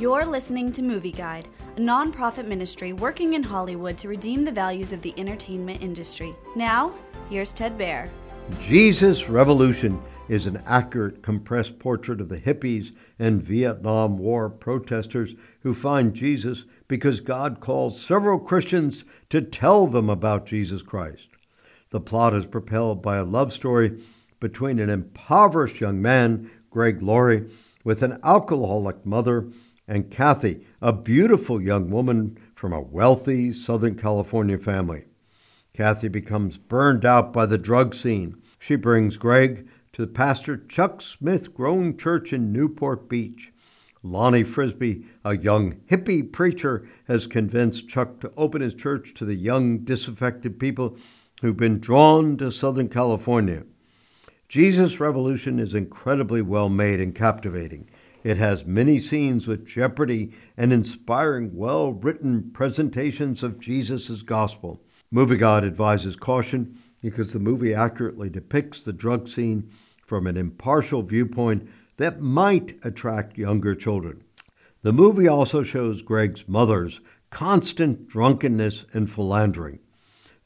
You're listening to Movie Guide, a nonprofit ministry working in Hollywood to redeem the values of the entertainment industry. Now, here's Ted Baehr. Jesus Revolution is an accurate, compressed portrait of the hippies and Vietnam War protesters who find Jesus because God calls several Christians to tell them about Jesus Christ. The plot is propelled by a love story between an impoverished young man, Greg Laurie, with an alcoholic mother and Kathy, a beautiful young woman from a wealthy Southern California family. Kathy becomes burned out by the drug scene. She brings Greg to Pastor Chuck Smith Growing Church in Newport Beach. Lonnie Frisbee, a young hippie preacher, has convinced Chuck to open his church to the young, disaffected people who've been drawn to Southern California. Jesus Revolution is incredibly well made and captivating. It has many scenes with jeopardy and inspiring, well written presentations of Jesus' gospel. Movie Guide advises caution because the movie accurately depicts the drug scene from an impartial viewpoint that might attract younger children. The movie also shows Greg's mother's constant drunkenness and philandering.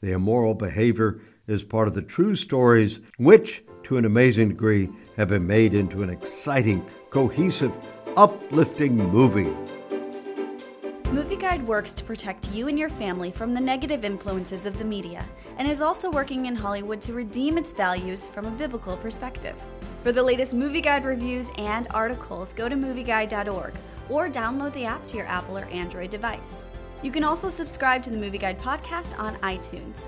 The immoral behavior is part of the true stories, which, to an amazing degree, have been made into an exciting, cohesive, uplifting movie. Movie Guide works to protect you and your family from the negative influences of the media and is also working in Hollywood to redeem its values from a biblical perspective. For the latest Movie Guide reviews and articles, go to movieguide.org or download the app to your Apple or Android device. You can also subscribe to the Movie Guide podcast on iTunes.